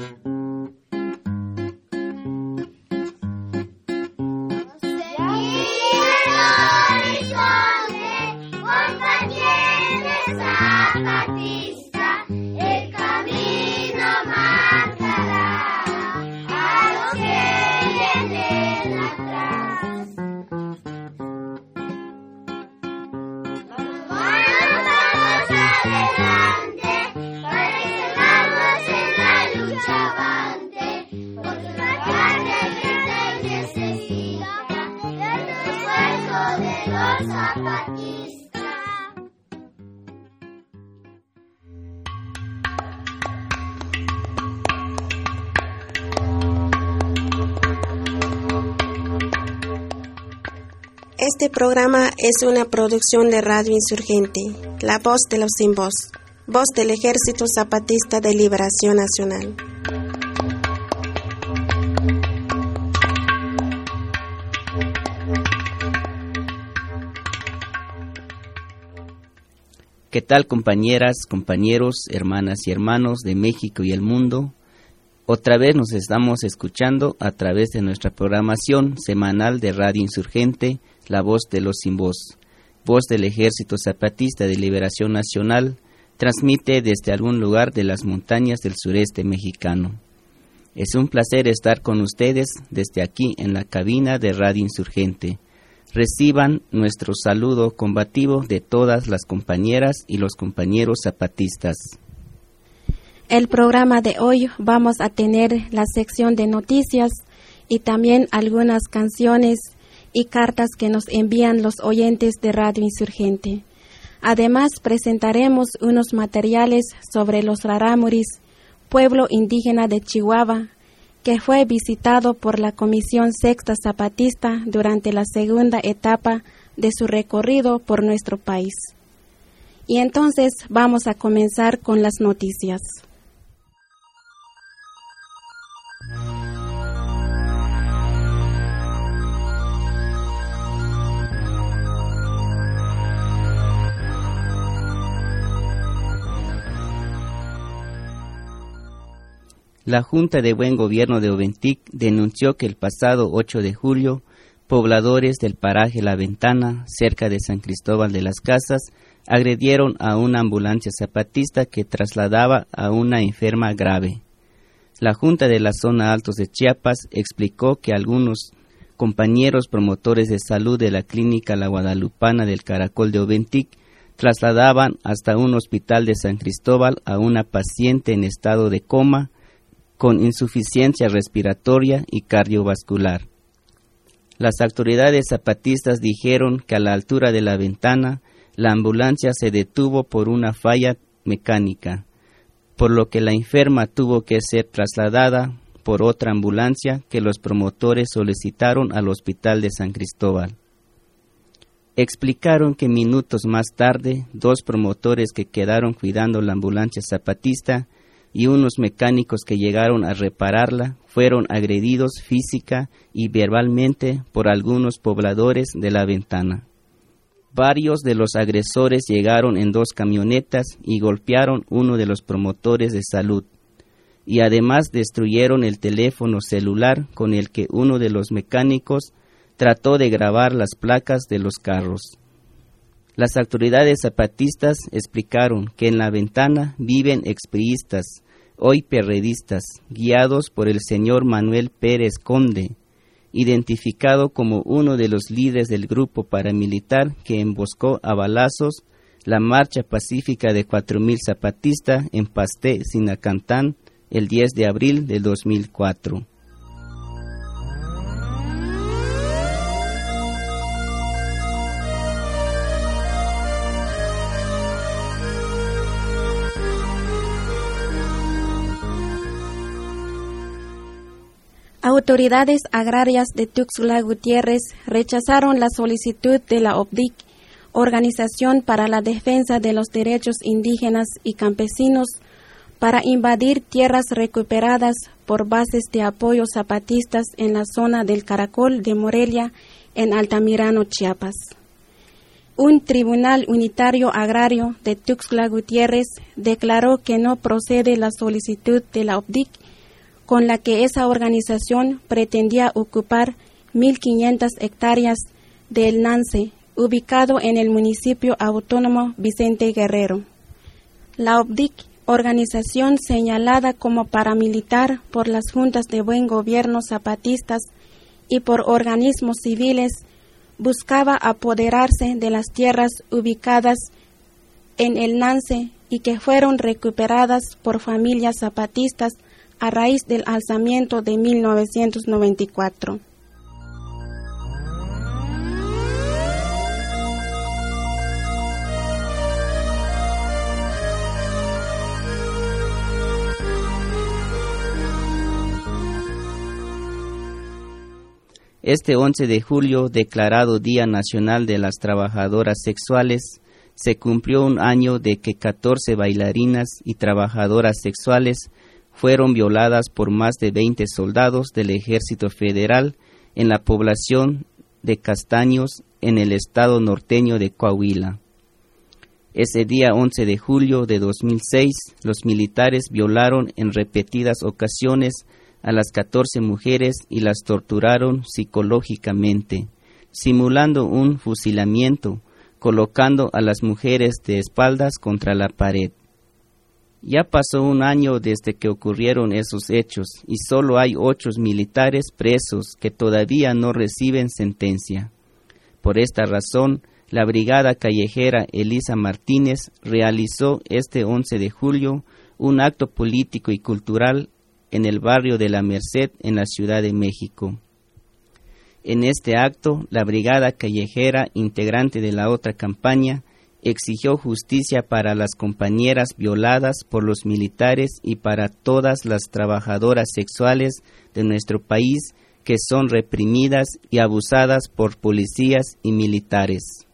Mm-hmm. Este programa es una producción de Radio Insurgente, La Voz de los Sin Voz, voz del Ejército Zapatista de Liberación Nacional. ¿Qué tal compañeras, compañeros, hermanas y hermanos de México y el mundo? Otra vez nos estamos escuchando a través de nuestra programación semanal de Radio Insurgente la voz de los sin voz, voz del Ejército Zapatista de Liberación Nacional, transmite desde algún lugar de las montañas del sureste mexicano. Es un placer estar con ustedes desde aquí en la cabina de Radio Insurgente. Reciban nuestro saludo combativo de todas las compañeras y los compañeros zapatistas. El programa de hoy vamos a tener la sección de noticias y también algunas canciones y cartas que nos envían los oyentes de Radio Insurgente. Además, presentaremos unos materiales sobre los rarámuris, pueblo indígena de Chihuahua, que fue visitado por la Comisión Sexta Zapatista durante la segunda etapa de su recorrido por nuestro país. Y entonces vamos a comenzar con las noticias. La Junta de Buen Gobierno de Oventic denunció que el pasado 8 de julio, pobladores del paraje La Ventana, cerca de San Cristóbal de las Casas, agredieron a una ambulancia zapatista que trasladaba a una enferma grave. La Junta de la Zona Altos de Chiapas explicó que algunos compañeros promotores de salud de la clínica La Guadalupana del Caracol de Oventic trasladaban hasta un hospital de San Cristóbal a una paciente en estado de coma con insuficiencia respiratoria y cardiovascular. Las autoridades zapatistas dijeron que a la altura de la ventana la ambulancia se detuvo por una falla mecánica, por lo que la enferma tuvo que ser trasladada por otra ambulancia que los promotores solicitaron al hospital de San Cristóbal. Explicaron que minutos más tarde, dos promotores que quedaron cuidando la ambulancia zapatista y unos mecánicos que llegaron a repararla fueron agredidos física y verbalmente por algunos pobladores de la ventana. Varios de los agresores llegaron en dos camionetas y golpearon uno de los promotores de salud, y además destruyeron el teléfono celular con el que uno de los mecánicos trató de grabar las placas de los carros. Las autoridades zapatistas explicaron que en la ventana viven expriistas, hoy perredistas, guiados por el señor Manuel Pérez Conde, identificado como uno de los líderes del grupo paramilitar que emboscó a balazos la marcha pacífica de 4.000 zapatistas en Pasté, Sinacantán, el 10 de abril de 2004. Autoridades agrarias de Tuxtla Gutiérrez rechazaron la solicitud de la OBDIC, Organización para la Defensa de los Derechos Indígenas y Campesinos, para invadir tierras recuperadas por bases de apoyo zapatistas en la zona del Caracol de Morelia, en Altamirano, Chiapas. Un tribunal unitario agrario de Tuxtla Gutiérrez declaró que no procede la solicitud de la OBDIC con la que esa organización pretendía ocupar 1.500 hectáreas del Nance, ubicado en el municipio autónomo Vicente Guerrero. La OBDIC, organización señalada como paramilitar por las juntas de buen gobierno zapatistas y por organismos civiles, buscaba apoderarse de las tierras ubicadas en el Nance y que fueron recuperadas por familias zapatistas a raíz del alzamiento de 1994. Este 11 de julio, declarado Día Nacional de las Trabajadoras Sexuales, se cumplió un año de que 14 bailarinas y trabajadoras sexuales fueron violadas por más de 20 soldados del Ejército Federal en la población de Castaños, en el estado norteño de Coahuila. Ese día 11 de julio de 2006, los militares violaron en repetidas ocasiones a las 14 mujeres y las torturaron psicológicamente, simulando un fusilamiento, colocando a las mujeres de espaldas contra la pared. Ya pasó un año desde que ocurrieron esos hechos y solo hay ocho militares presos que todavía no reciben sentencia. Por esta razón, la Brigada Callejera Elisa Martínez realizó este 11 de julio un acto político y cultural en el barrio de la Merced en la Ciudad de México. En este acto, la Brigada Callejera, integrante de la otra campaña, exigió justicia para las compañeras violadas por los militares y para todas las trabajadoras sexuales de nuestro país que son reprimidas y abusadas por policías y militares.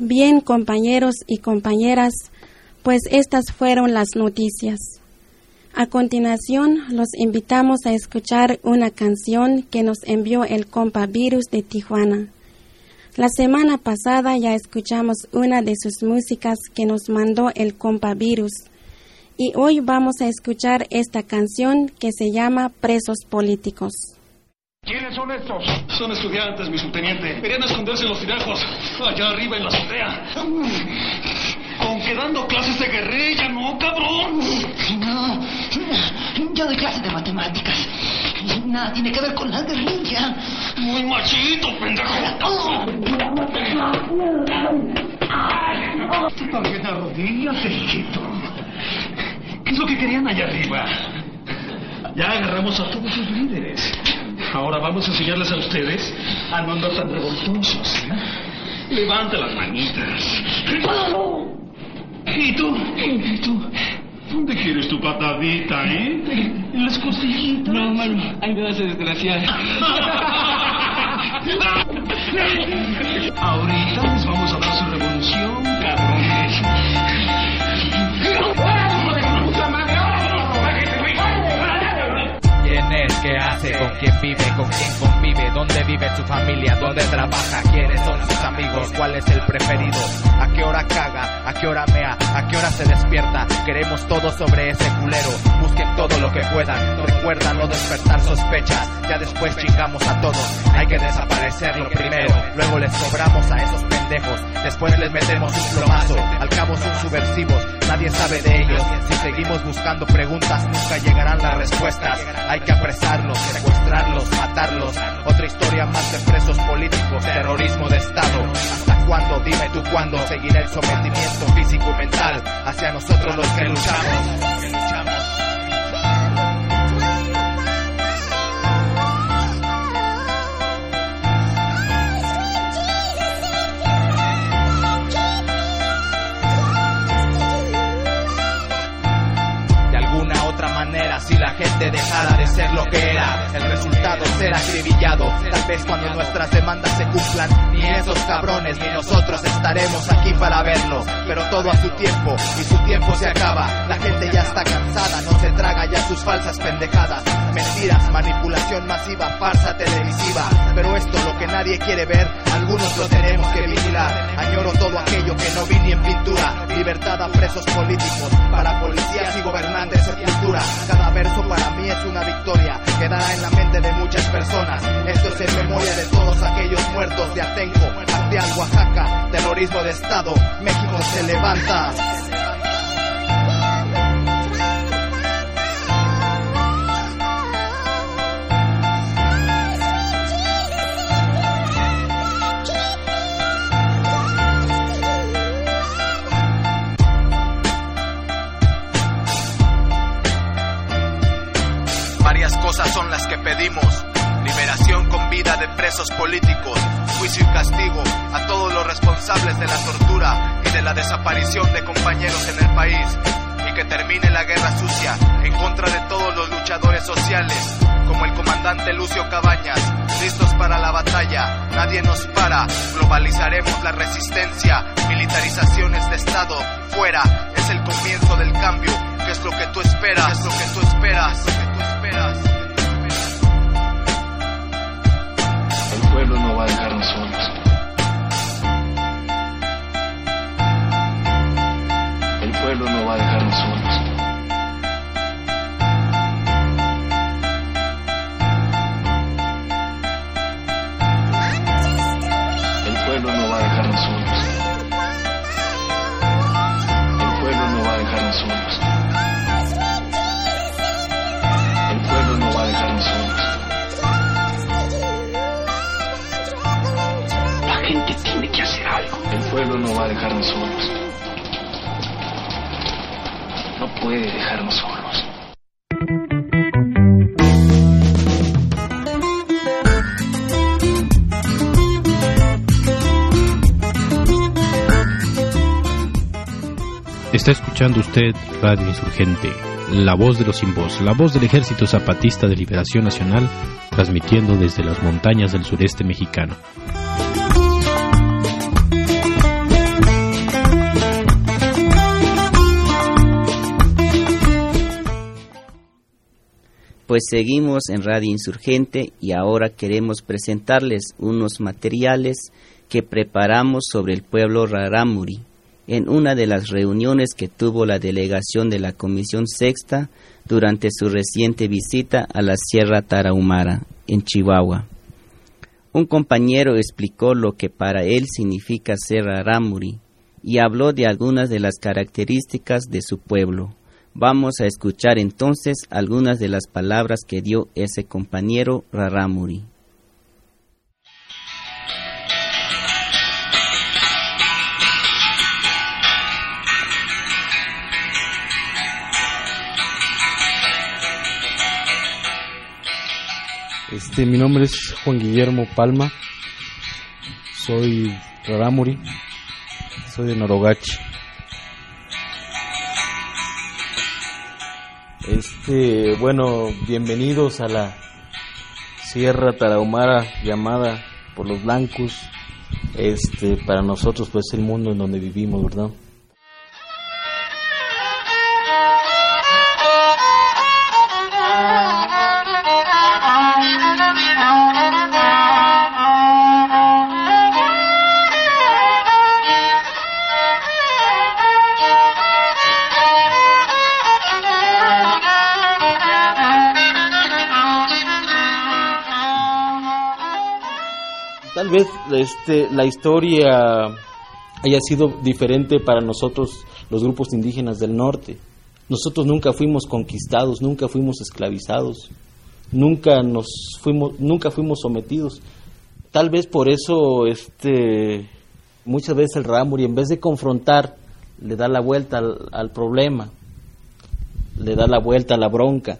Bien, compañeros y compañeras, pues estas fueron las noticias. A continuación, los invitamos a escuchar una canción que nos envió el compa Virus de Tijuana. La semana pasada ya escuchamos una de sus músicas que nos mandó el compa Virus. Y hoy vamos a escuchar esta canción que se llama Presos Políticos. ¿Quiénes son estos? Son estudiantes, mi subteniente. Querían esconderse en los tirajos, allá arriba en la azotea. Con quedando clases de guerrilla, ¿no, cabrón? No, yo doy clases de matemáticas. Nada tiene que ver con la guerrilla. Muy machito, pendejo. Tú también arrodíllate, hijito. ¿Qué es lo que querían allá arriba? Ya agarramos a todos sus líderes. Ahora vamos a enseñarles a ustedes a no andar tan revoltosos. ¿eh? Levanta las manitas. ¿Y tú? ¿Y tú? ¿Dónde quieres tu patadita, eh? En las costillitas. No, mano, ahí me vas a desgraciar. Ahorita les vamos a dar su revolución, ¿Qué hace? ¿Con quién vive? ¿Con quién convive? ¿Dónde vive su familia? ¿Dónde trabaja? ¿Quiénes son sus amigos? ¿Cuál es el preferido? ¿A qué hora caga? ¿A qué hora mea? ¿A qué hora se despierta? Queremos todo sobre ese culero. Busquen todo lo que puedan. Recuerda no despertar sospechas. Ya después chingamos a todos. Hay que desaparecerlo primero. Luego les cobramos a esos pendejos. Después les metemos un plomazo. Al cabo son subversivos. Nadie sabe de ellos. Si seguimos buscando preguntas, nunca llegarán las respuestas. Hay que apresarlos, secuestrarlos, matarlos. Otra historia más de presos políticos, terrorismo de Estado. ¿Hasta cuándo? Dime tú cuándo seguirá el sometimiento físico y mental hacia nosotros los que luchamos. Gente dejara de ser lo que era, el resultado será acribillado. Tal vez cuando nuestras demandas se cumplan, ni esos cabrones ni nosotros estaremos aquí para verlo. pero todo a su tiempo y su tiempo se acaba. La gente ya está cansada, no se traga ya sus falsas pendejadas. Mentiras, manipulación masiva, farsa televisiva. Pero esto lo que nadie quiere ver, algunos lo tenemos que vigilar. Añoro todo aquello que no vi ni en pintura. Libertad a presos políticos, para policías y gobernantes sepultura. Cada verso para mí es una victoria, quedará en la mente de muchas personas. Esto es en memoria de todos aquellos muertos de Atenco, Acteal, Oaxaca, terrorismo de Estado. México se levanta. Varias cosas son las que pedimos. Liberación con vida de presos políticos, juicio y castigo a todos los responsables de la tortura y de la desaparición de compañeros en el país. Y que termine la guerra sucia en contra de todos los luchadores sociales, como el comandante Lucio Cabañas, listos para la batalla. Nadie nos para, globalizaremos la resistencia, militarizaciones de Estado, fuera, es el comienzo del cambio. ¿Qué es lo que tú esperas? ¿Qué es lo que tú esperas? El pueblo no va a dejarnos solos. El pueblo no va a dejarnos solos. No va a dejarnos solos. No puede dejarnos solos. Está escuchando usted Radio Insurgente, la voz de los sin voz, la voz del Ejército Zapatista de Liberación Nacional, transmitiendo desde las montañas del sureste mexicano. Pues seguimos en Radio Insurgente y ahora queremos presentarles unos materiales que preparamos sobre el pueblo Rarámuri en una de las reuniones que tuvo la delegación de la Comisión Sexta durante su reciente visita a la Sierra Tarahumara, en Chihuahua. Un compañero explicó lo que para él significa ser Rarámuri y habló de algunas de las características de su pueblo. Vamos a escuchar entonces algunas de las palabras que dio ese compañero Rarámuri. Este, mi nombre es Juan Guillermo Palma, soy Rarámuri, soy de Norogachi. Este, bueno, bienvenidos a la Sierra Tarahumara llamada por los blancos. Este, para nosotros pues el mundo en donde vivimos, ¿verdad? Vez este, la historia haya sido diferente para nosotros, los grupos indígenas del norte. Nosotros nunca fuimos conquistados, nunca fuimos esclavizados, nunca nos fuimos, nunca fuimos sometidos. Tal vez por eso, este, muchas veces el Ramuri, en vez de confrontar, le da la vuelta al problema, le da la vuelta a la bronca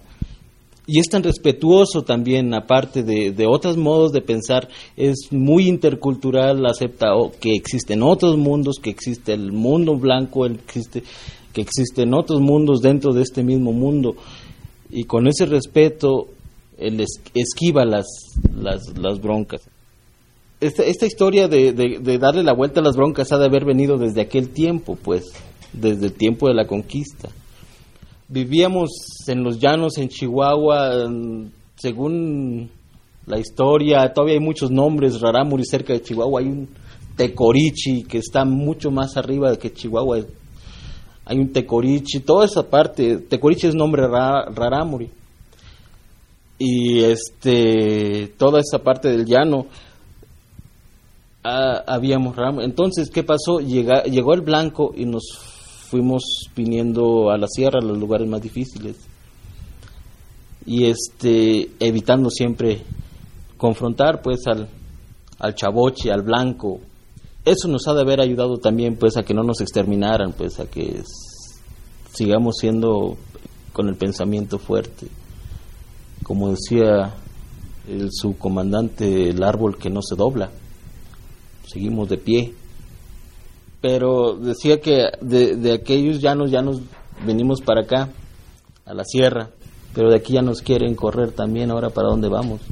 y es tan respetuoso también, aparte de, de otros modos de pensar, es muy intercultural, acepta o- que existen otros mundos, que existe el mundo blanco, el, existe, que existen otros mundos dentro de este mismo mundo. Y con ese respeto, él es- esquiva las, las, las broncas. esta, esta historia de, de, de darle la vuelta a las broncas ha de haber venido desde aquel tiempo, pues, desde el tiempo de la conquista. Vivíamos en los llanos en Chihuahua, según la historia, todavía hay muchos nombres, Rarámuri cerca de Chihuahua, hay un Tecorichi que está mucho más arriba que Chihuahua, hay un Tecorichi, toda esa parte, Tecorichi es nombre ra- Rarámuri. Y este, toda esa parte del llano, ah, habíamos ramo. Entonces, ¿qué pasó? Llega- llegó el blanco y nos fuimos viniendo a la sierra, a los lugares más difíciles. Y este, evitando siempre confrontar pues al, al chavoche, al blanco. Eso nos ha de haber ayudado también pues a que no nos exterminaran, pues a que sigamos siendo con el pensamiento fuerte. Como decía el subcomandante, el árbol que no se dobla seguimos de pie. Pero decía que de, de aquellos llanos ya nos venimos para acá, a la sierra, pero de aquí ya nos quieren correr también, ahora para dónde vamos.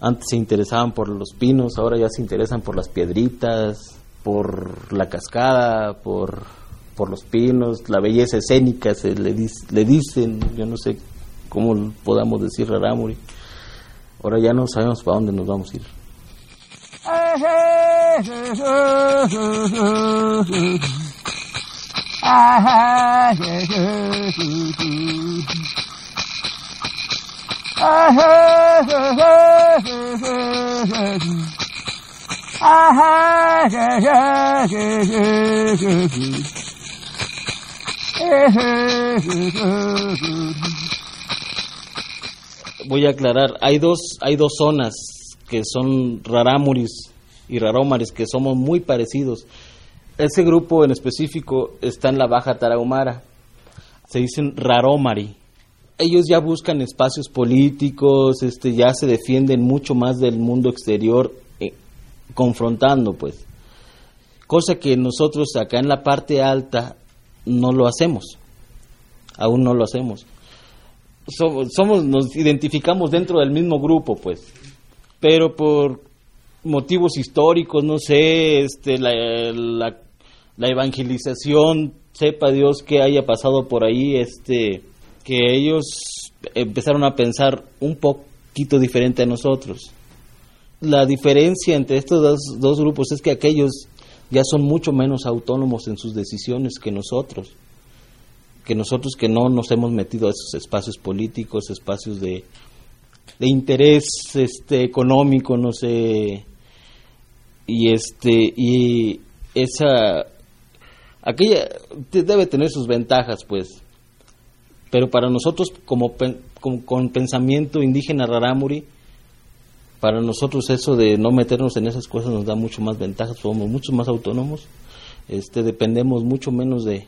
Antes se interesaban por los pinos, ahora ya se interesan por las piedritas, por la cascada, por, por los pinos, la belleza escénica, se le, le dicen, yo no sé cómo podamos decir Rarámuri. Ahora ya no sabemos para dónde nos vamos a ir. Voy a aclarar, hay dos, hay dos zonas que son rarámuris y rarómares que somos muy parecidos. Ese grupo en específico está en la Baja Tarahumara. Se dicen rarómari. Ellos ya buscan espacios políticos, este, ya se defienden mucho más del mundo exterior, eh, confrontando, pues. Cosa que nosotros acá en la parte alta no lo hacemos. Aún no lo hacemos. Somos, somos nos identificamos dentro del mismo grupo, pues. Pero por motivos históricos, no sé, este, la, la, evangelización, sepa Dios que haya pasado por ahí, este, que ellos empezaron a pensar un poquito diferente a nosotros. La diferencia entre estos dos, dos grupos es que aquellos ya son mucho menos autónomos en sus decisiones que nosotros, que nosotros que no nos hemos metido a esos espacios políticos, espacios de, de interés este económico, no sé, y este y esa aquella debe tener sus ventajas pues. Pero para nosotros como, pen- con, con pensamiento indígena rarámuri para nosotros eso de no meternos en esas cosas nos da mucho más ventajas somos mucho más autónomos este dependemos mucho menos de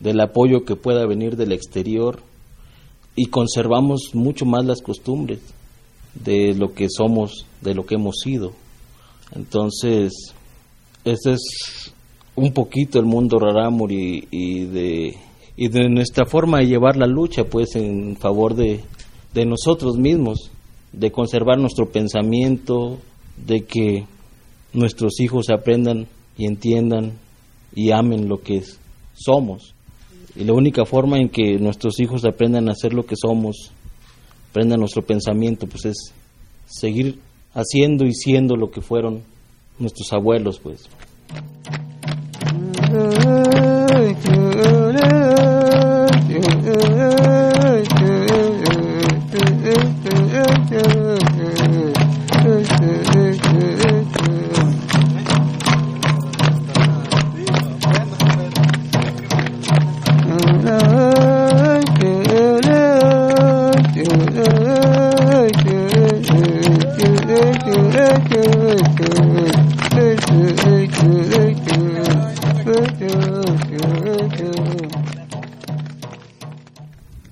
del apoyo que pueda venir del exterior y conservamos mucho más las costumbres de lo que somos de lo que hemos sido entonces, ese es un poquito el mundo rarámuri y de, y de nuestra forma de llevar la lucha, pues, en favor de, de nosotros mismos, de conservar nuestro pensamiento, de que nuestros hijos aprendan y entiendan y amen lo que somos. Y la única forma en que nuestros hijos aprendan a hacer lo que somos, aprendan nuestro pensamiento, pues es seguir haciendo y siendo lo que fueron nuestros abuelos, pues.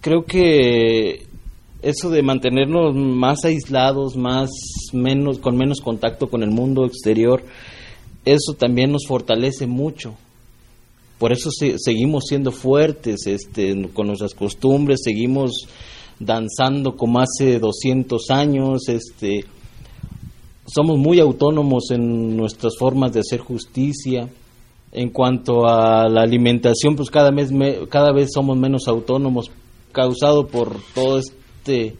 Creo que eso de mantenernos más aislados, más menos con menos contacto con el mundo exterior, eso también nos fortalece mucho. Por eso se- seguimos siendo fuertes, este, con nuestras costumbres, seguimos danzando como hace 200 años, este, somos muy autónomos en nuestras formas de hacer justicia. En cuanto a la alimentación, pues cada vez, cada vez somos menos autónomos, causado por todo este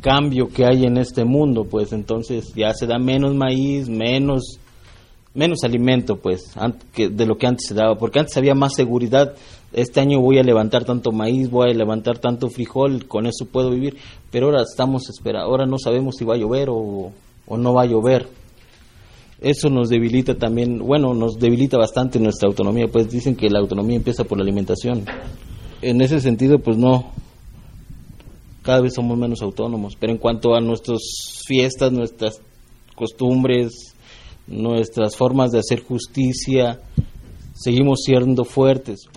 cambio que hay en este mundo, pues entonces ya se da menos maíz, menos menos alimento, pues, de lo que antes se daba, porque antes había más seguridad. Este año voy a levantar tanto maíz, voy a levantar tanto frijol, con eso puedo vivir. Pero ahora estamos esperando, ahora no sabemos si va a llover o, o no va a llover. Eso nos debilita también, bueno, nos debilita bastante nuestra autonomía, pues dicen que la autonomía empieza por la alimentación. En ese sentido, pues no, cada vez somos menos autónomos. Pero en cuanto a nuestras fiestas, nuestras costumbres, nuestras formas de hacer justicia, seguimos siendo fuertes.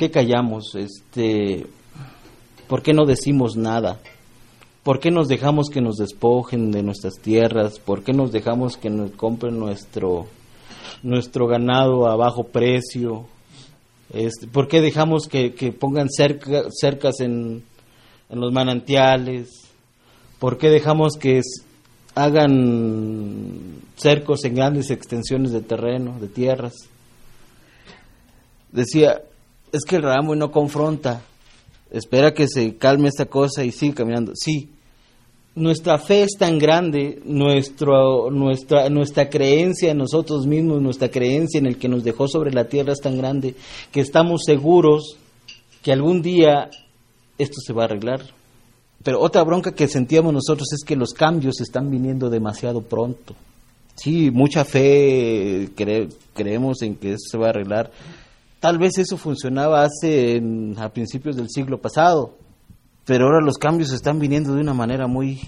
Qué callamos? Este, ¿Por qué no decimos nada? ¿Por qué nos dejamos que nos despojen de nuestras tierras? ¿Por qué nos dejamos que nos compren nuestro, nuestro ganado a bajo precio? Este, ¿Por qué dejamos que, pongan cercas en, en, los manantiales? ¿Por qué dejamos que hagan cercos en grandes extensiones de terreno, de tierras? Decía, es que el ramo no confronta, espera que se calme esta cosa y sigue caminando. Sí, nuestra fe es tan grande, nuestro, nuestra, nuestra creencia en nosotros mismos, nuestra creencia en el que nos dejó sobre la tierra es tan grande que estamos seguros que algún día esto se va a arreglar. Pero otra bronca que sentíamos nosotros es que los cambios están viniendo demasiado pronto. Sí, mucha fe, creemos en que eso se va a arreglar, Tal vez eso funcionaba hace a principios del siglo pasado, pero ahora los cambios están viniendo de una manera muy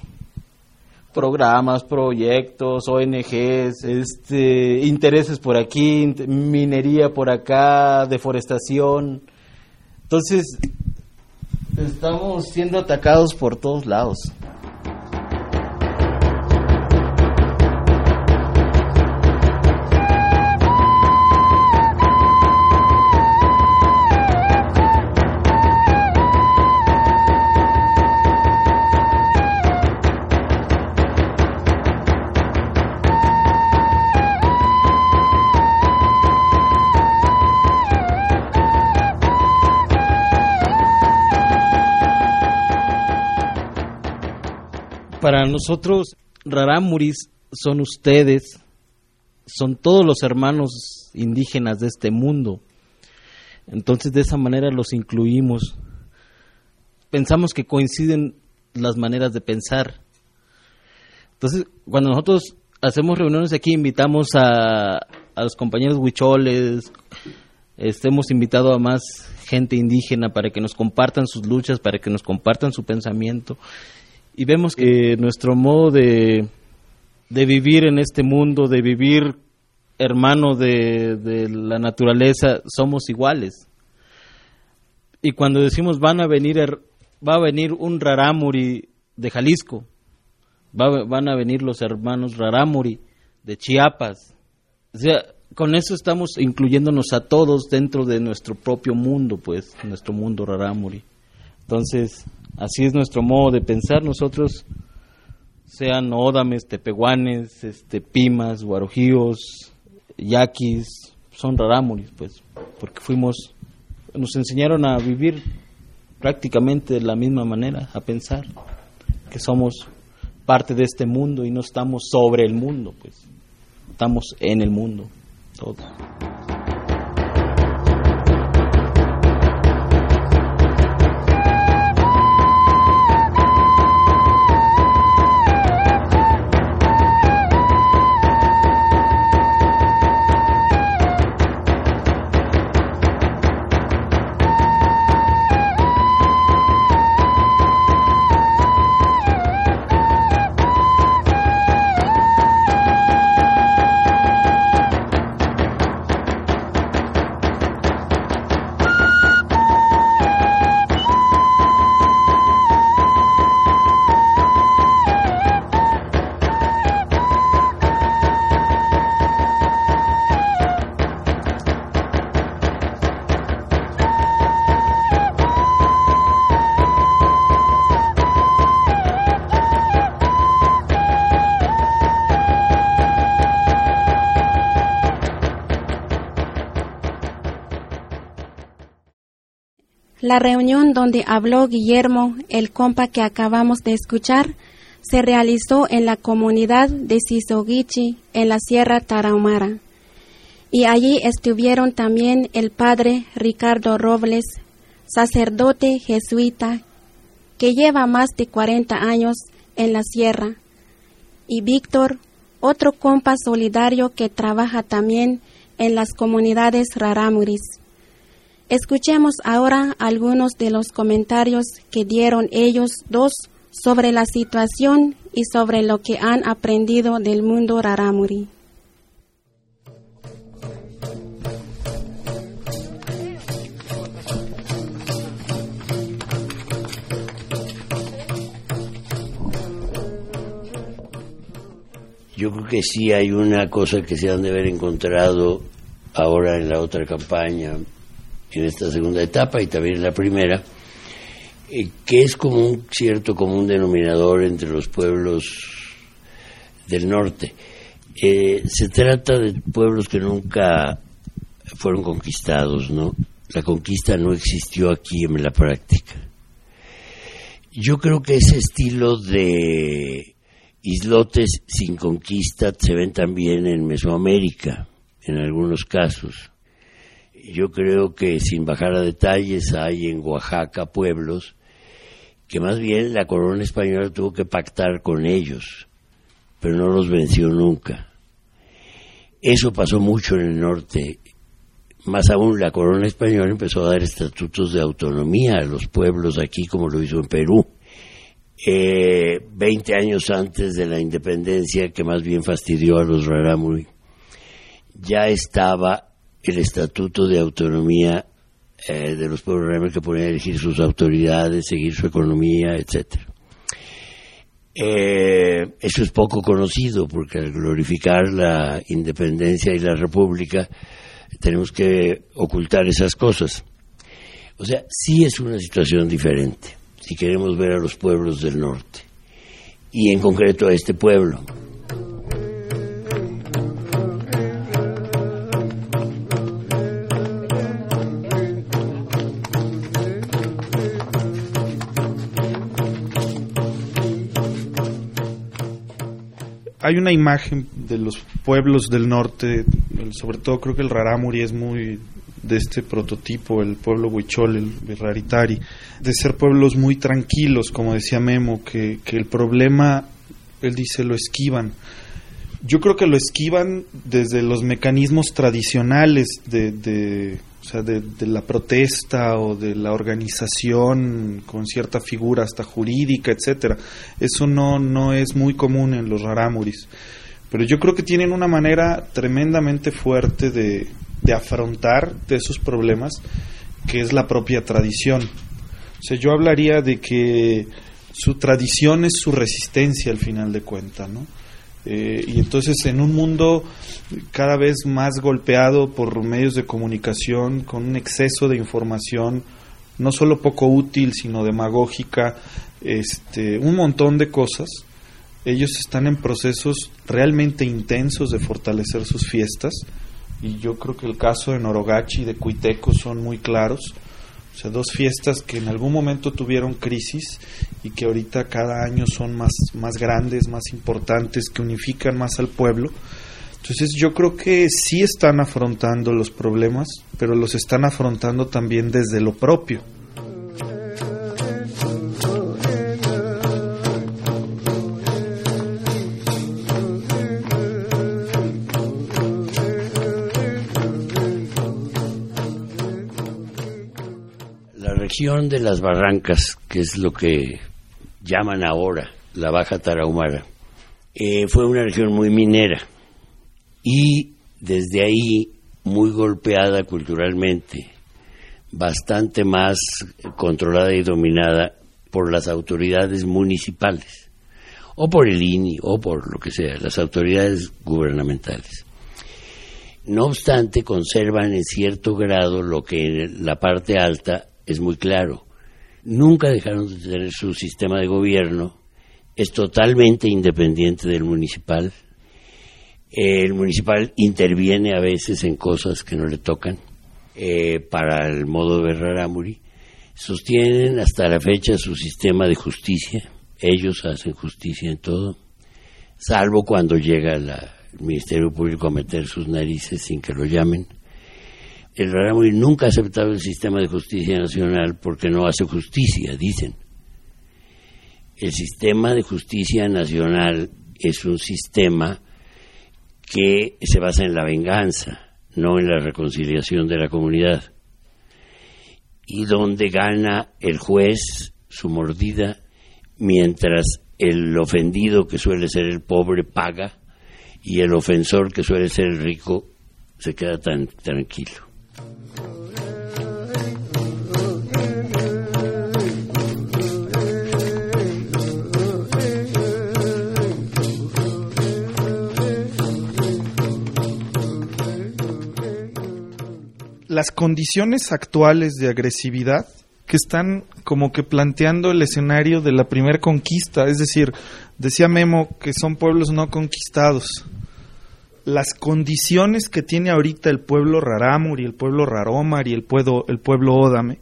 programas, proyectos, ONGs, este, intereses por aquí, minería por acá, deforestación. Entonces, estamos siendo atacados por todos lados. Nosotros, Raramuris son ustedes, son todos los hermanos indígenas de este mundo. Entonces, de esa manera los incluimos. Pensamos que coinciden las maneras de pensar. Entonces, cuando nosotros hacemos reuniones aquí, invitamos a, a los compañeros huicholes, este, hemos invitado a más gente indígena para que nos compartan sus luchas, para que nos compartan su pensamiento y vemos que nuestro modo de, de vivir en este mundo, de vivir hermano de, de, la naturaleza, somos iguales. Y cuando decimos van a venir, va a venir un rarámuri de Jalisco, van a venir los hermanos rarámuri de Chiapas. O sea, con eso estamos incluyéndonos a todos dentro de nuestro propio mundo, pues, nuestro mundo rarámuri. Entonces, Así es nuestro modo de pensar. Nosotros, sean ódames, tepehuanes, este, pimas, guarojíos, yaquis, son rarámuris, pues, porque fuimos, nos enseñaron a vivir prácticamente de la misma manera, a pensar que somos parte de este mundo y no estamos sobre el mundo, pues, estamos en el mundo, todos. La reunión donde habló Guillermo, el compa que acabamos de escuchar, se realizó en la comunidad de Sisogichi, en la Sierra Tarahumara. Y allí estuvieron también el padre Ricardo Robles, sacerdote jesuita, que lleva más de 40 años en la sierra, y Víctor, otro compa solidario que trabaja también en las comunidades rarámuris. Escuchemos ahora algunos de los comentarios que dieron ellos dos sobre la situación y sobre lo que han aprendido del mundo rarámuri. Yo creo que sí hay una cosa que se han de haber encontrado ahora en la otra campaña, en esta segunda etapa y también en la primera, eh, que es como un cierto común denominador entre los pueblos del norte. Eh, se trata de pueblos que nunca fueron conquistados, ¿no? La conquista no existió aquí en la práctica. Yo creo que ese estilo de islotes sin conquista se ven también en Mesoamérica, en algunos casos. Yo creo que sin bajar a detalles hay en Oaxaca pueblos que más bien la corona española tuvo que pactar con ellos, pero no los venció nunca. Eso pasó mucho en el norte. Más aún, la corona española empezó a dar estatutos de autonomía a los pueblos aquí, como lo hizo en Perú. Eh, veinte años antes de la independencia, que más bien fastidió a los rarámuri, ya estaba el Estatuto de Autonomía eh, de los pueblos realmente que podían elegir sus autoridades, seguir su economía, etcétera. Eh, eso es poco conocido porque al glorificar la independencia y la república tenemos que ocultar esas cosas. O sea, sí es una situación diferente si queremos ver a los pueblos del norte y en concreto a este pueblo. Hay una imagen de los pueblos del norte, sobre todo creo que el Rarámuri es muy de este prototipo, el pueblo huichol, el raritari, de ser pueblos muy tranquilos, como decía Memo, que el problema, él dice, lo esquivan. Yo creo que lo esquivan desde los mecanismos tradicionales de o sea, de, la protesta o de la organización con cierta figura hasta jurídica, etcétera. Eso no, no es muy común en los rarámuris. Pero yo creo que tienen una manera tremendamente fuerte de, de afrontar de esos problemas, que es la propia tradición. O sea, yo hablaría de que su tradición es su resistencia al final de cuentas, ¿no? Eh, y entonces en un mundo cada vez más golpeado por medios de comunicación, con un exceso de información, no solo poco útil, sino demagógica, este, un montón de cosas, ellos están en procesos realmente intensos de fortalecer sus fiestas, y yo creo que el caso de Norogachi y de Cuiteco son muy claros. O sea, dos fiestas que en algún momento tuvieron crisis y que ahorita cada año son más, más grandes, más importantes, que unifican más al pueblo. Entonces yo creo que sí están afrontando los problemas, pero los están afrontando también desde lo propio. región de las Barrancas, que es lo que llaman ahora la Baja Tarahumara, eh, fue una región muy minera y desde ahí muy golpeada culturalmente, bastante más controlada y dominada por las autoridades municipales, o por el INI, o por lo que sea, las autoridades gubernamentales. No obstante, conservan en cierto grado lo que en la parte alta es muy claro. Nunca dejaron de tener su sistema de gobierno, es totalmente independiente del municipal. El municipal interviene a veces en cosas que no le tocan eh, para el modo de Rarámuri. sostienen hasta la fecha su sistema de justicia. Ellos hacen justicia en todo, salvo cuando llega la, el Ministerio Público a meter sus narices sin que lo llamen. El Rarámuri nunca ha aceptado el sistema de justicia nacional porque no hace justicia, dicen. El sistema de justicia nacional es un sistema que se basa en la venganza, no en la reconciliación de la comunidad, y donde gana el juez su mordida, mientras el ofendido, que suele ser el pobre, paga, y el ofensor, que suele ser el rico, se queda tan tranquilo. Las condiciones actuales de agresividad que están como que planteando el escenario de la primer conquista, es decir, decía Memo que son pueblos no conquistados. Las condiciones que tiene ahorita el pueblo Rarámuri, el pueblo Raromar y el pueblo, el pueblo Ódame,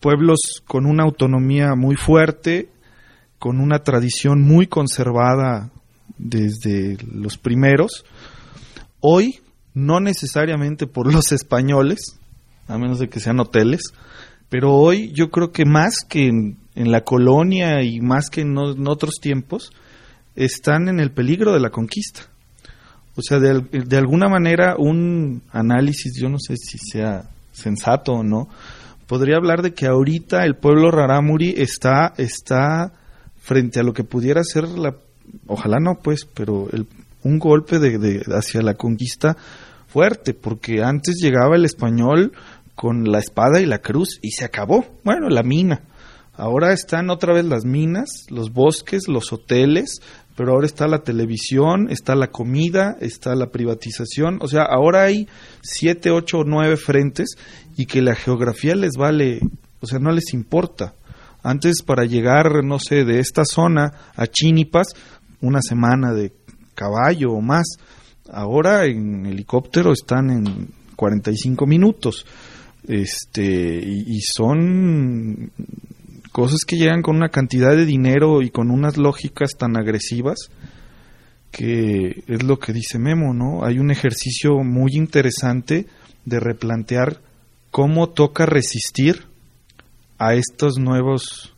pueblos con una autonomía muy fuerte, con una tradición muy conservada desde los primeros, hoy no necesariamente por los españoles, a menos de que sean hoteles, pero hoy yo creo que más que en, la colonia y más que en, otros tiempos, están en el peligro de la conquista. O sea, de, alguna manera un análisis, yo no sé si sea sensato o no, podría hablar de que ahorita el pueblo rarámuri está, está frente a lo que pudiera ser la, ojalá no pues, pero el, un golpe de, hacia la conquista fuerte, porque antes llegaba el español con la espada y la cruz y se acabó. Bueno, la mina. Ahora están otra vez las minas, los bosques, los hoteles, pero ahora está la televisión, está la comida, está la privatización. O sea, ahora hay siete, ocho o nueve frentes y que la geografía les vale, o sea, no les importa. Antes para llegar, no sé, de esta zona a Chinipas, una semana de caballo o más. Ahora en helicóptero están en 45 minutos. Este, y, son cosas que llegan con una cantidad de dinero y con unas lógicas tan agresivas que es lo que dice Memo, ¿no? Hay un ejercicio muy interesante de replantear cómo toca resistir a estos nuevos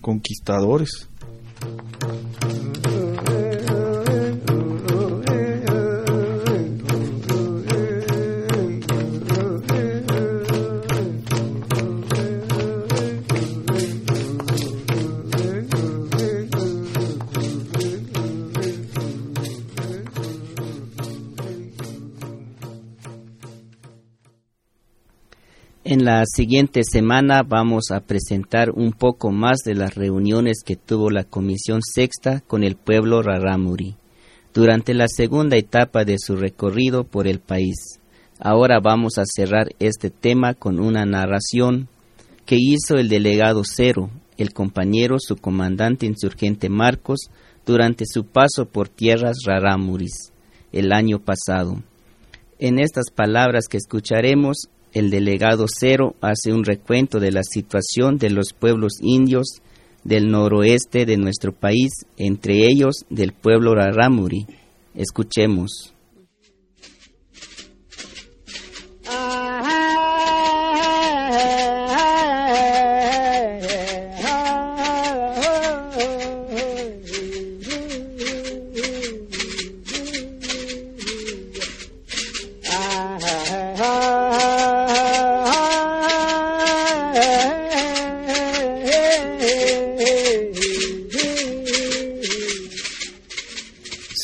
conquistadores. En la siguiente semana vamos a presentar un poco más de las reuniones que tuvo la Comisión Sexta con el pueblo Rarámuri durante la segunda etapa de su recorrido por el país. Ahora vamos a cerrar este tema con una narración que hizo el delegado Cero, el compañero su comandante insurgente Marcos, durante su paso por tierras rarámuris el año pasado. En estas palabras que escucharemos, el delegado Cero hace un recuento de la situación de los pueblos indios del noroeste de nuestro país, entre ellos del pueblo Rarámuri. Escuchemos.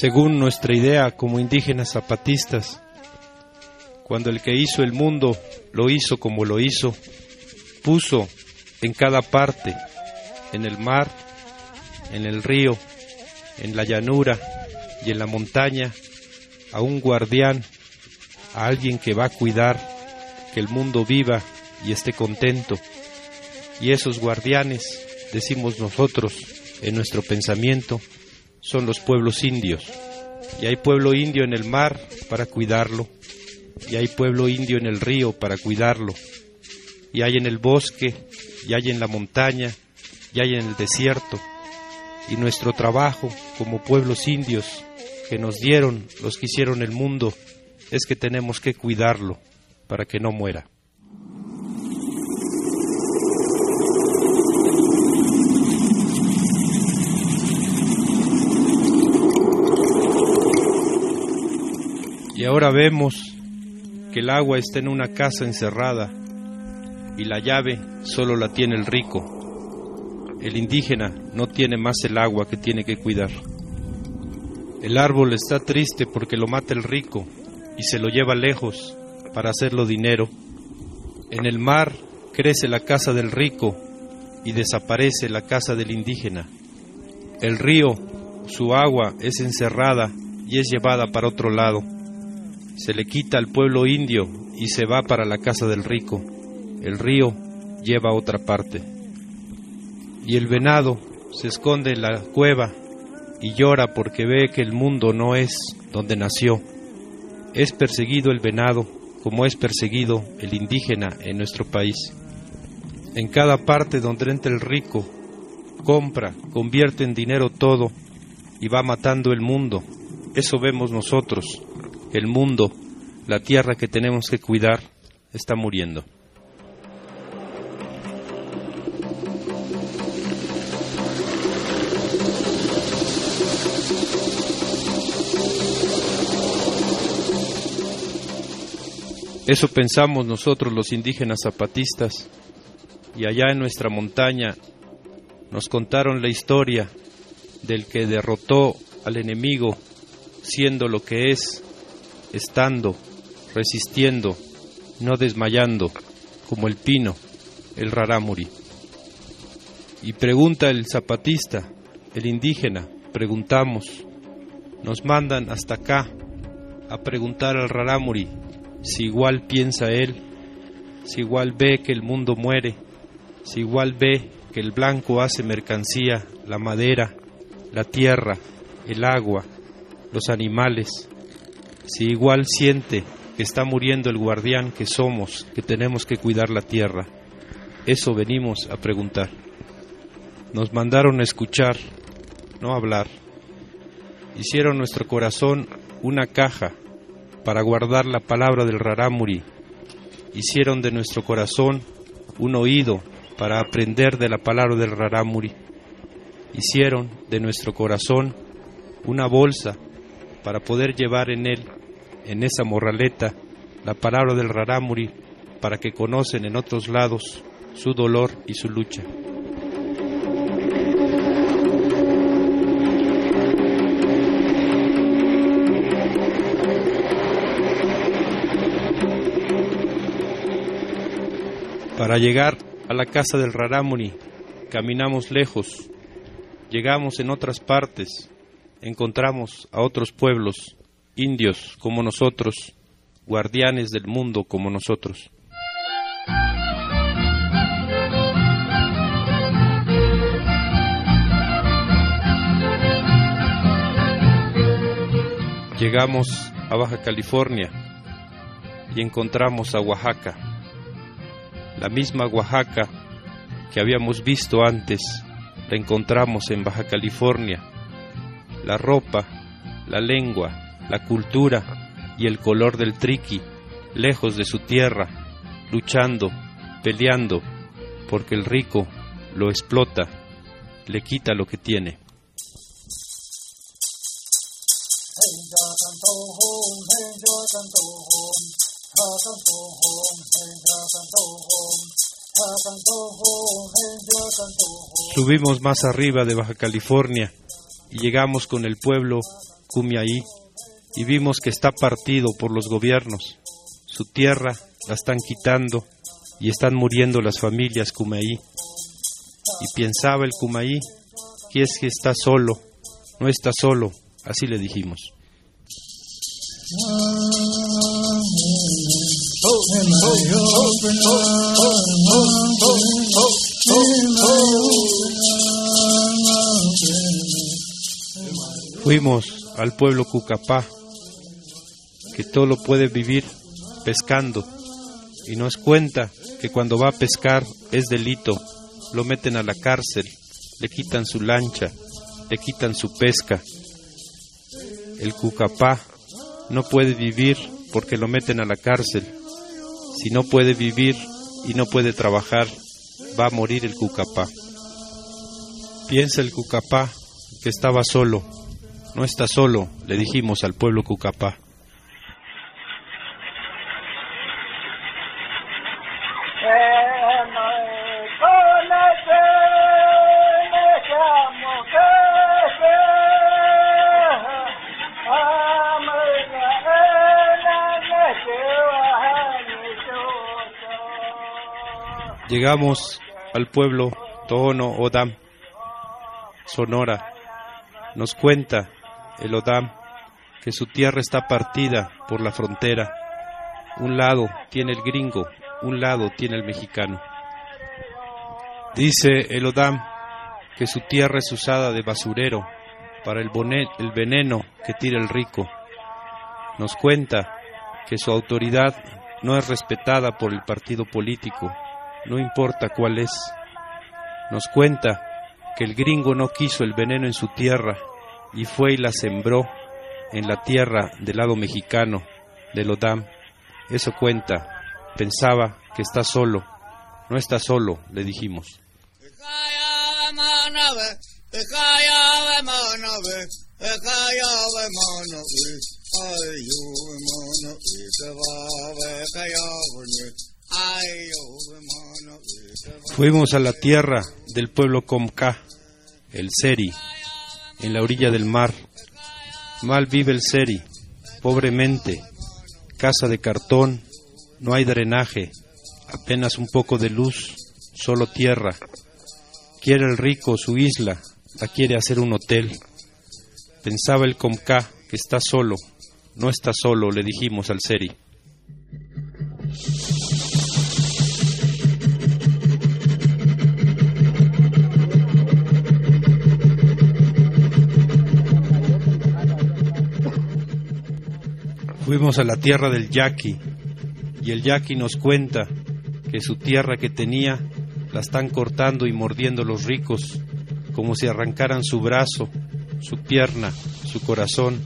Según nuestra idea como indígenas zapatistas, cuando el que hizo el mundo lo hizo como lo hizo, puso en cada parte, en el mar, en el río, en la llanura y en la montaña, a un guardián, a alguien que va a cuidar que el mundo viva y esté contento. Y esos guardianes, decimos nosotros en nuestro pensamiento, son los pueblos indios. Y hay pueblo indio en el mar para cuidarlo. Y hay pueblo indio en el río para cuidarlo. Y hay en el bosque y hay en la montaña, y hay en el desierto. Y nuestro trabajo como pueblos indios que nos dieron los que hicieron el mundo es que tenemos que cuidarlo para que no muera. Ahora vemos que el agua está en una casa encerrada y la llave solo la tiene el rico. El indígena no tiene más el agua que tiene que cuidar. El árbol está triste porque lo mata el rico y se lo lleva lejos para hacerlo dinero. En el mar crece la casa del rico y desaparece la casa del indígena. El río, su agua es encerrada y es llevada para otro lado. Se le quita al pueblo indio y se va para la casa del rico. El río lleva a otra parte. Y el venado se esconde en la cueva y llora porque ve que el mundo no es donde nació. Es perseguido el venado como es perseguido el indígena en nuestro país. En cada parte donde entra el rico, compra, convierte en dinero todo y va matando el mundo. Eso vemos nosotros. El mundo, la tierra que tenemos que cuidar, está muriendo. Eso pensamos nosotros los indígenas zapatistas y allá en nuestra montaña nos contaron la historia del que derrotó al enemigo siendo lo que es, estando, resistiendo, no desmayando, como el pino, el rarámuri. Y pregunta el zapatista, el indígena, preguntamos, nos mandan hasta acá a preguntar al rarámuri si igual piensa él, si igual ve que el mundo muere, si igual ve que el blanco hace mercancía, la madera, la tierra, el agua, los animales, si igual siente que está muriendo el guardián que somos, que tenemos que cuidar la tierra. Eso venimos a preguntar. Nos mandaron a escuchar, no hablar. Hicieron nuestro corazón una caja para guardar la palabra del rarámuri. Hicieron de nuestro corazón un oído para aprender de la palabra del rarámuri. Hicieron de nuestro corazón una bolsa para poder llevar en él, en esa morraleta, la palabra del rarámuri para que conocen en otros lados su dolor y su lucha. Para llegar a la casa del Rarámuri caminamos lejos, llegamos en otras partes, encontramos a otros pueblos, indios como nosotros, guardianes del mundo como nosotros. Llegamos a Baja California y encontramos a Oaxaca la misma Oaxaca que habíamos visto antes, la encontramos en Baja California. La ropa, la lengua, la cultura y el color del triqui, lejos de su tierra, luchando, peleando, porque el rico lo explota, le quita lo que tiene. Subimos más arriba de Baja California llegamos con el pueblo Cumiaí y vimos que está partido por los gobiernos. Su tierra la están quitando y están muriendo las familias Cumaí. Y pensaba el Cumaí que es que está solo, no está solo, así le dijimos. Fuimos al pueblo Cucapá, que todo lo puede vivir pescando, y nos cuenta que cuando va a pescar es delito, lo meten a la cárcel, le quitan su lancha, le quitan su pesca. El cucapá no puede vivir porque lo meten a la cárcel. Si no puede vivir y no puede trabajar, va a morir el cucapá. Piensa el cucapá que estaba solo. No está solo, le dijimos al pueblo cucapá. Llegamos al pueblo Tohono Odam, Sonora. Nos cuenta el Odam que su tierra está partida por la frontera. Un lado tiene el gringo, un lado tiene el mexicano. Dice el Odam que su tierra es usada de basurero para el, el veneno que tira el rico. Nos cuenta que su autoridad no es respetada por el partido político no importa cuál es. Nos cuenta que el gringo no quiso el veneno en su tierra y fue y la sembró en la tierra del lado mexicano, del Odam. Eso cuenta. Pensaba que está solo. No está solo, le dijimos. Fuimos a la tierra del pueblo Comca, el Seri, en la orilla del mar. Mal vive el Seri, pobremente, casa de cartón, no hay drenaje, apenas un poco de luz, solo tierra. Quiere el rico su isla, la quiere hacer un hotel. Pensaba el Comca que está solo, no está solo, le dijimos al Seri. Fuimos a la tierra del yaqui y el yaqui nos cuenta que su tierra que tenía la están cortando y mordiendo los ricos como si arrancaran su brazo, su pierna, su corazón.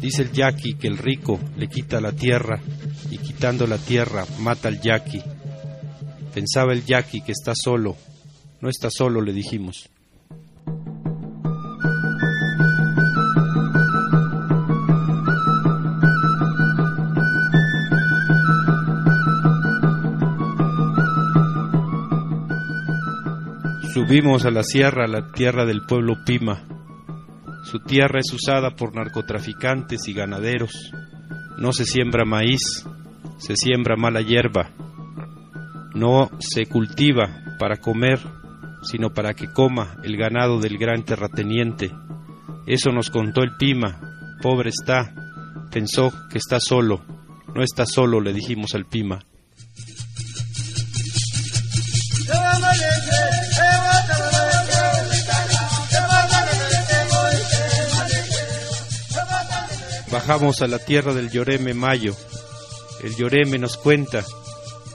Dice el yaqui que el rico le quita la tierra y quitando la tierra mata al yaqui. Pensaba el yaqui que está solo. No está solo, le dijimos. Subimos a la sierra, la tierra del pueblo Pima. Su tierra es usada por narcotraficantes y ganaderos. No se siembra maíz, se siembra mala hierba. No se cultiva para comer, sino para que coma el ganado del gran terrateniente. Eso nos contó el Pima. Pobre está. Pensó que está solo. No está solo, le dijimos al Pima. A la tierra del Lloreme Mayo. El Lloreme nos cuenta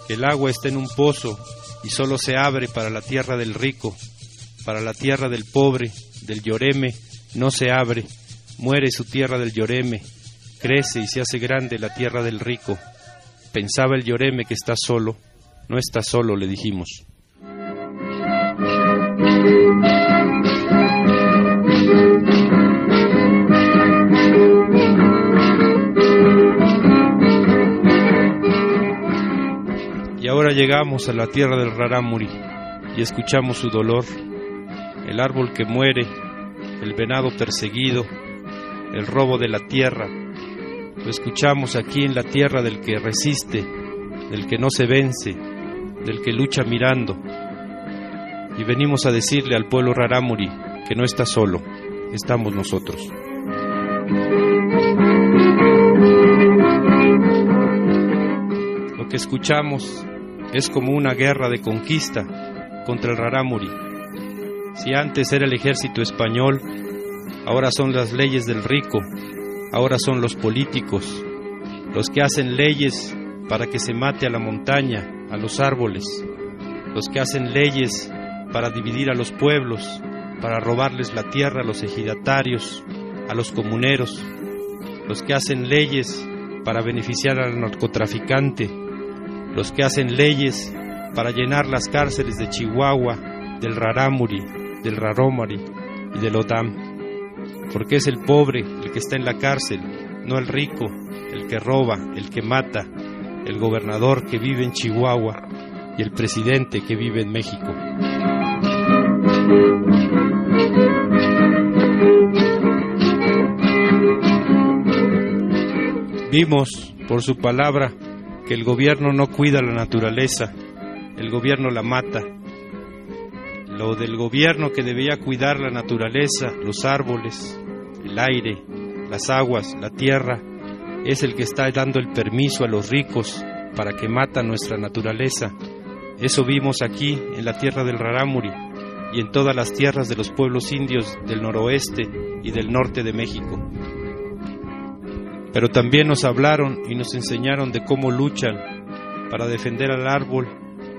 que el agua está en un pozo y solo se abre para la tierra del rico, para la tierra del pobre, del Lloreme, no se abre. Muere su tierra del Lloreme, crece y se hace grande la tierra del rico. Pensaba el Lloreme que está solo, no está solo, le dijimos. Llegamos a la tierra del Rarámuri y escuchamos su dolor, el árbol que muere, el venado perseguido, el robo de la tierra. Lo escuchamos aquí en la tierra del que resiste, del que no se vence, del que lucha mirando. Y venimos a decirle al pueblo Rarámuri que no está solo, estamos nosotros. Lo que escuchamos es como una guerra de conquista contra el Rarámuri. Si antes era el ejército español, ahora son las leyes del rico, ahora son los políticos, los que hacen leyes para que se mate a la montaña, a los árboles, los que hacen leyes para dividir a los pueblos, para robarles la tierra a los ejidatarios, a los comuneros, los que hacen leyes para beneficiar al narcotraficante, los que hacen leyes para llenar las cárceles de Chihuahua, del Rarámuri, del Rarómari y del Odam, porque es el pobre el que está en la cárcel, no el rico, el que roba, el que mata, el gobernador que vive en Chihuahua y el presidente que vive en México. Vimos, por su palabra, que el gobierno no cuida la naturaleza, el gobierno la mata. Lo del gobierno que debía cuidar la naturaleza, los árboles, el aire, las aguas, la tierra, es el que está dando el permiso a los ricos para que matan nuestra naturaleza. Eso vimos aquí en la tierra del Rarámuri y en todas las tierras de los pueblos indios del noroeste y del norte de México pero también nos hablaron y nos enseñaron de cómo luchan para defender al árbol,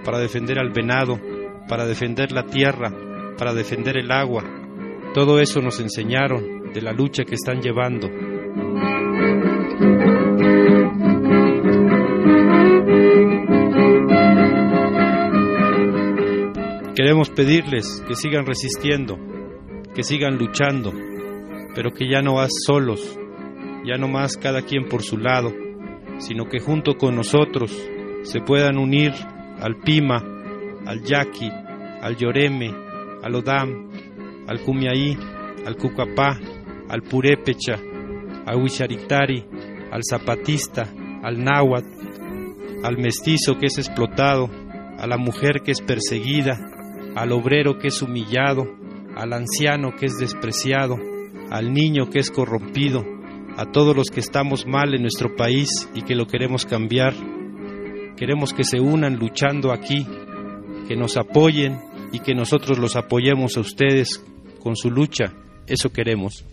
para defender al venado, para defender la tierra, para defender el agua. Todo eso nos enseñaron de la lucha que están llevando. Queremos pedirles que sigan resistiendo, que sigan luchando, pero que ya no vas solos, ya no más cada quien por su lado, sino que junto con nosotros se puedan unir al Pima, al Yaqui, al Lloreme, al Odam, al Cumiaí, al Cucapá, al Purépecha, al Huicharitari, al Zapatista, al Náhuatl, al mestizo que es explotado, a la mujer que es perseguida, al obrero que es humillado, al anciano que es despreciado, al niño que es corrompido, a todos los que estamos mal en nuestro país y que lo queremos cambiar. Queremos que se unan luchando aquí, que nos apoyen y que nosotros los apoyemos a ustedes con su lucha. Eso queremos.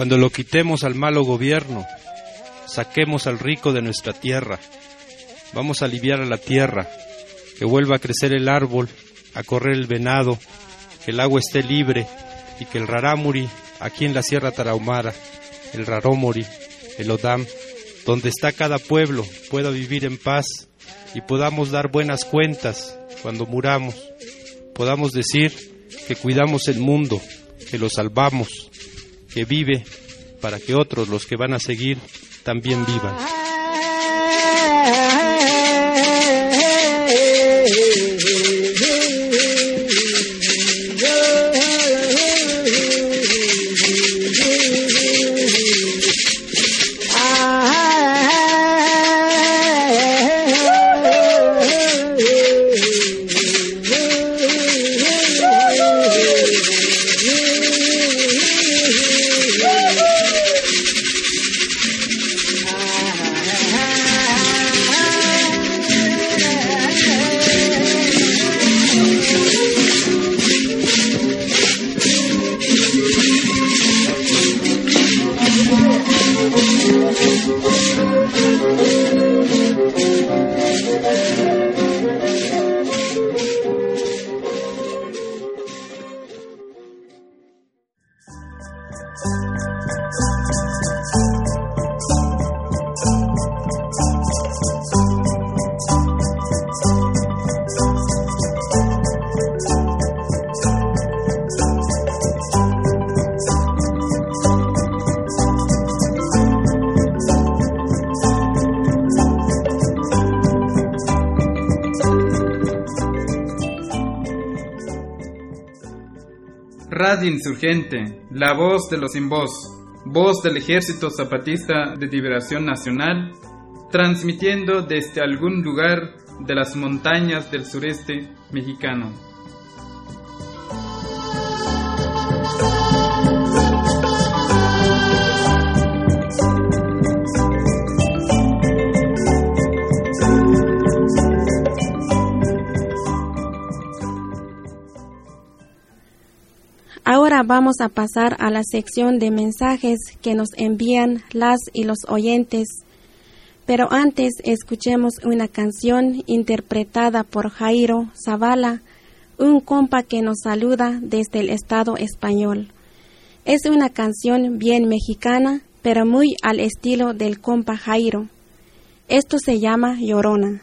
Cuando lo quitemos al malo gobierno, saquemos al rico de nuestra tierra. Vamos a aliviar a la tierra, que vuelva a crecer el árbol, a correr el venado, que el agua esté libre y que el rarámuri, aquí en la Sierra Tarahumara, el rarómori, el odam, donde está cada pueblo, pueda vivir en paz y podamos dar buenas cuentas cuando muramos. Podamos decir que cuidamos el mundo, que lo salvamos que vive para que otros, los que van a seguir, también vivan. Insurgente, la voz de los sin voz, voz del Ejército Zapatista de Liberación Nacional, transmitiendo desde algún lugar de las montañas del sureste mexicano. Vamos a pasar a la sección de mensajes que nos envían las y los oyentes. Pero antes escuchemos una canción interpretada por Jairo Zavala, un compa que nos saluda desde el Estado español. Es una canción bien mexicana, pero muy al estilo del compa Jairo. Esto se llama Llorona.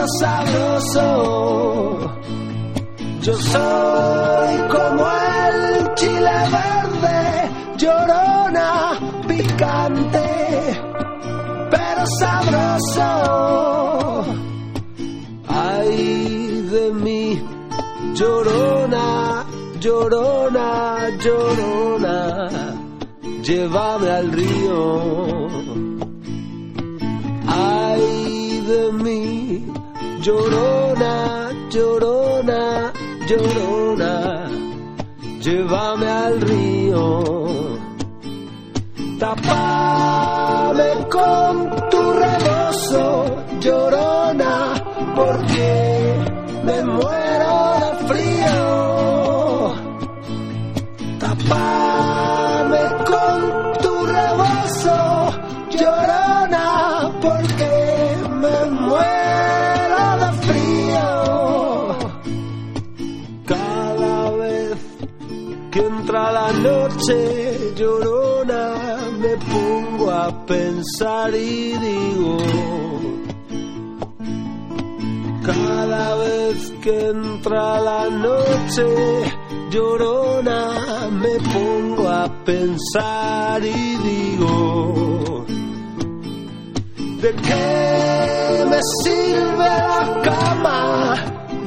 pero sabroso. Yo soy como el chile verde, llorona, picante, pero sabroso. Ay de mí, llorona, llorona, llorona, llévame al río ay de mí, llorona, llorona, llorona, llévame al río, tapame con tu rebozo, llorona, porque me muero de frío. Tapame que entra la noche llorona, me pongo a pensar y digo. Cada vez que entra la noche llorona, me pongo a pensar y digo. ¿De qué me sirve la cama,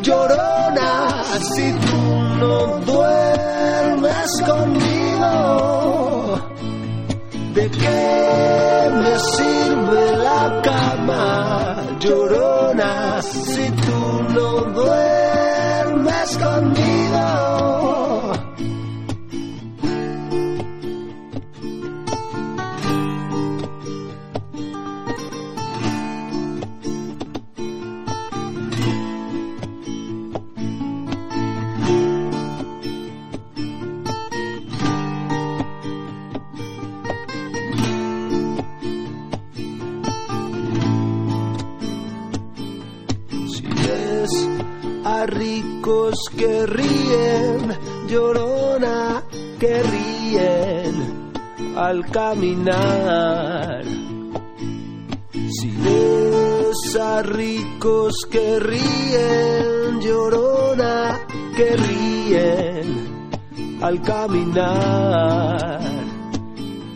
llorona, si tú no duermes conmigo? ¿De qué me sirve la cama, llorona, al caminar. Si ves a ricos que ríen, llorona que ríen al caminar.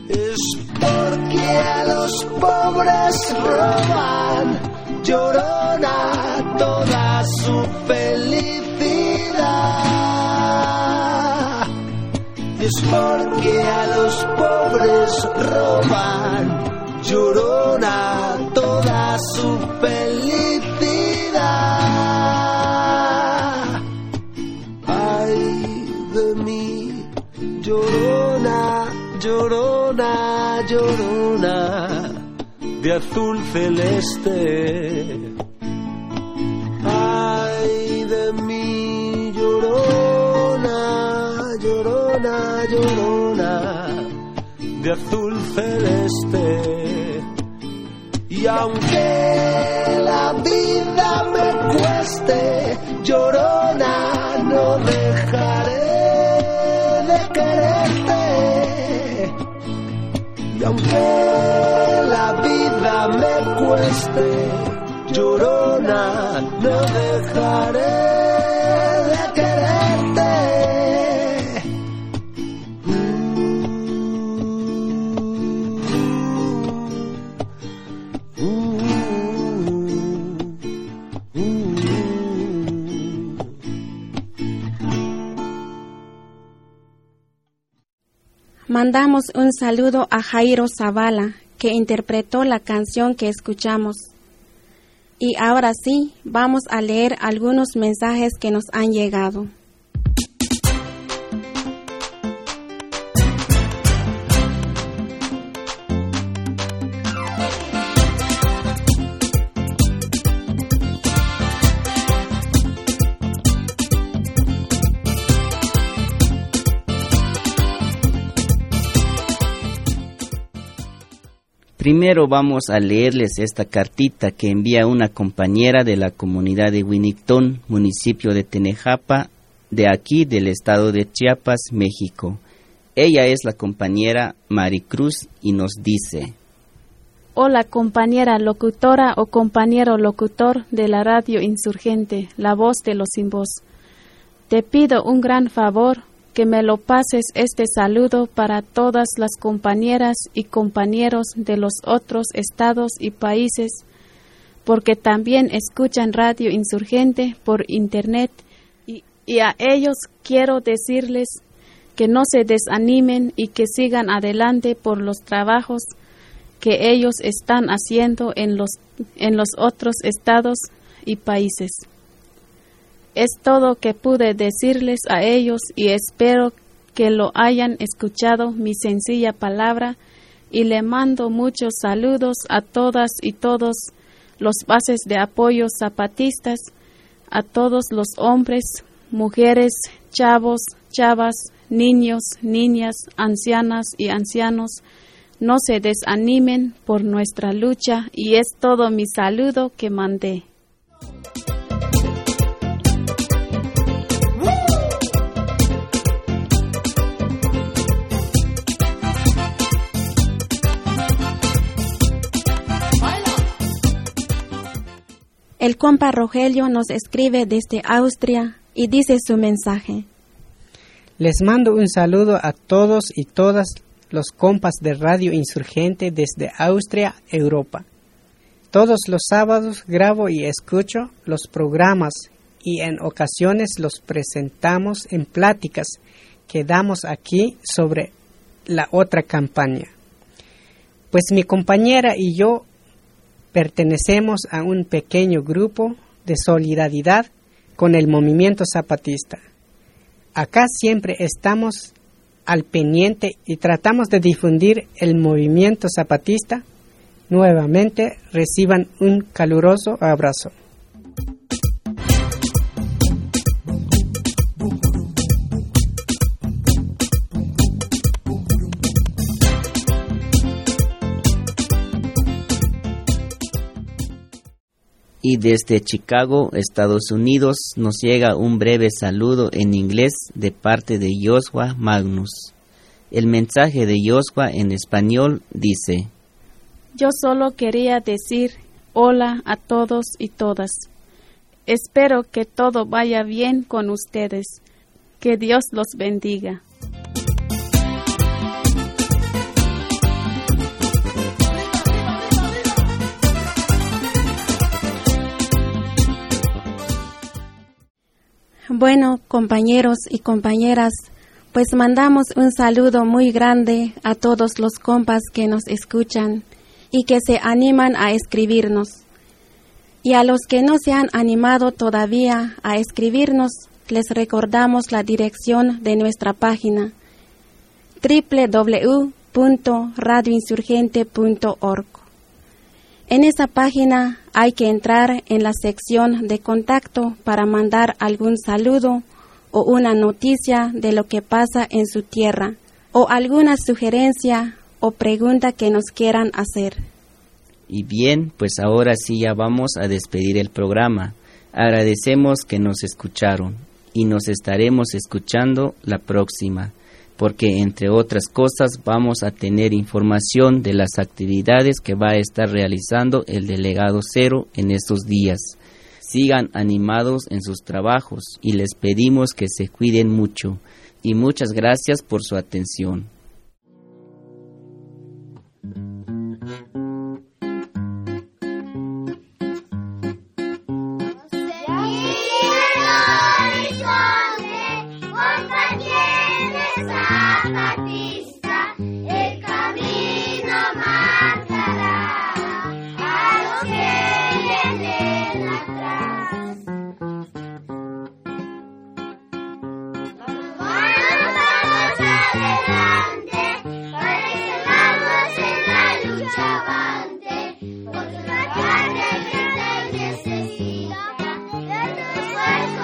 Es porque a los pobres roban, llorona toda su Es porque a los pobres roban, llorona toda su felicidad. Ay de mí, llorona, llorona, llorona, de azul celeste. De azul celeste. Y aunque la vida me cueste, llorona, no dejaré de quererte. Y aunque la vida me cueste, llorona, no dejaré de quererte. Mandamos un saludo a Jairo Zavala, que interpretó la canción que escuchamos. Y ahora sí, vamos a leer algunos mensajes que nos han llegado. Primero vamos a leerles esta cartita que envía una compañera de la comunidad de Winnicton, municipio de Tenejapa, de aquí del estado de Chiapas, México. Ella es la compañera Maricruz y nos dice, Hola compañera locutora o compañero locutor de la radio insurgente, la voz de los sin voz. Te pido un gran favor que me lo pases este saludo para todas las compañeras y compañeros de los otros estados y países, porque también escuchan Radio Insurgente por Internet y, y a ellos quiero decirles que no se desanimen y que sigan adelante por los trabajos que ellos están haciendo en los, en los otros estados y países. Es todo que pude decirles a ellos y espero que lo hayan escuchado mi sencilla palabra y le mando muchos saludos a todas y todos los bases de apoyo zapatistas, a todos los hombres, mujeres, chavos, chavas, niños, niñas, ancianas y ancianos. No se desanimen por nuestra lucha y es todo mi saludo que mandé. El compa Rogelio nos escribe desde Austria y dice su mensaje. Les mando un saludo a todos y todas los compas de Radio Insurgente desde Austria, Europa. Todos los sábados grabo y escucho los programas y en ocasiones los presentamos en pláticas que damos aquí sobre la otra campaña. Pues mi compañera y yo pertenecemos a un pequeño grupo de solidaridad con el movimiento zapatista. Acá siempre estamos al pendiente y tratamos de difundir el movimiento zapatista. Nuevamente reciban un caluroso abrazo. Y desde Chicago, Estados Unidos, nos llega un breve saludo en inglés de parte de Joshua Magnus. El mensaje de Joshua en español dice, Yo solo quería decir hola a todos y todas. Espero que todo vaya bien con ustedes. Que Dios los bendiga. Bueno, compañeros y compañeras, pues mandamos un saludo muy grande a todos los compas que nos escuchan y que se animan a escribirnos. Y a los que no se han animado todavía a escribirnos, les recordamos la dirección de nuestra página www.radioinsurgente.org. En esa página hay que entrar en la sección de contacto para mandar algún saludo o una noticia de lo que pasa en su tierra o alguna sugerencia o pregunta que nos quieran hacer. Y bien, pues ahora sí ya vamos a despedir el programa. Agradecemos que nos escucharon y nos estaremos escuchando la próxima. Porque entre otras cosas vamos a tener información de las actividades que va a estar realizando el delegado cero en estos días. Sigan animados en sus trabajos y les pedimos que se cuiden mucho. Y muchas gracias por su atención.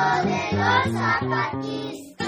Necesita de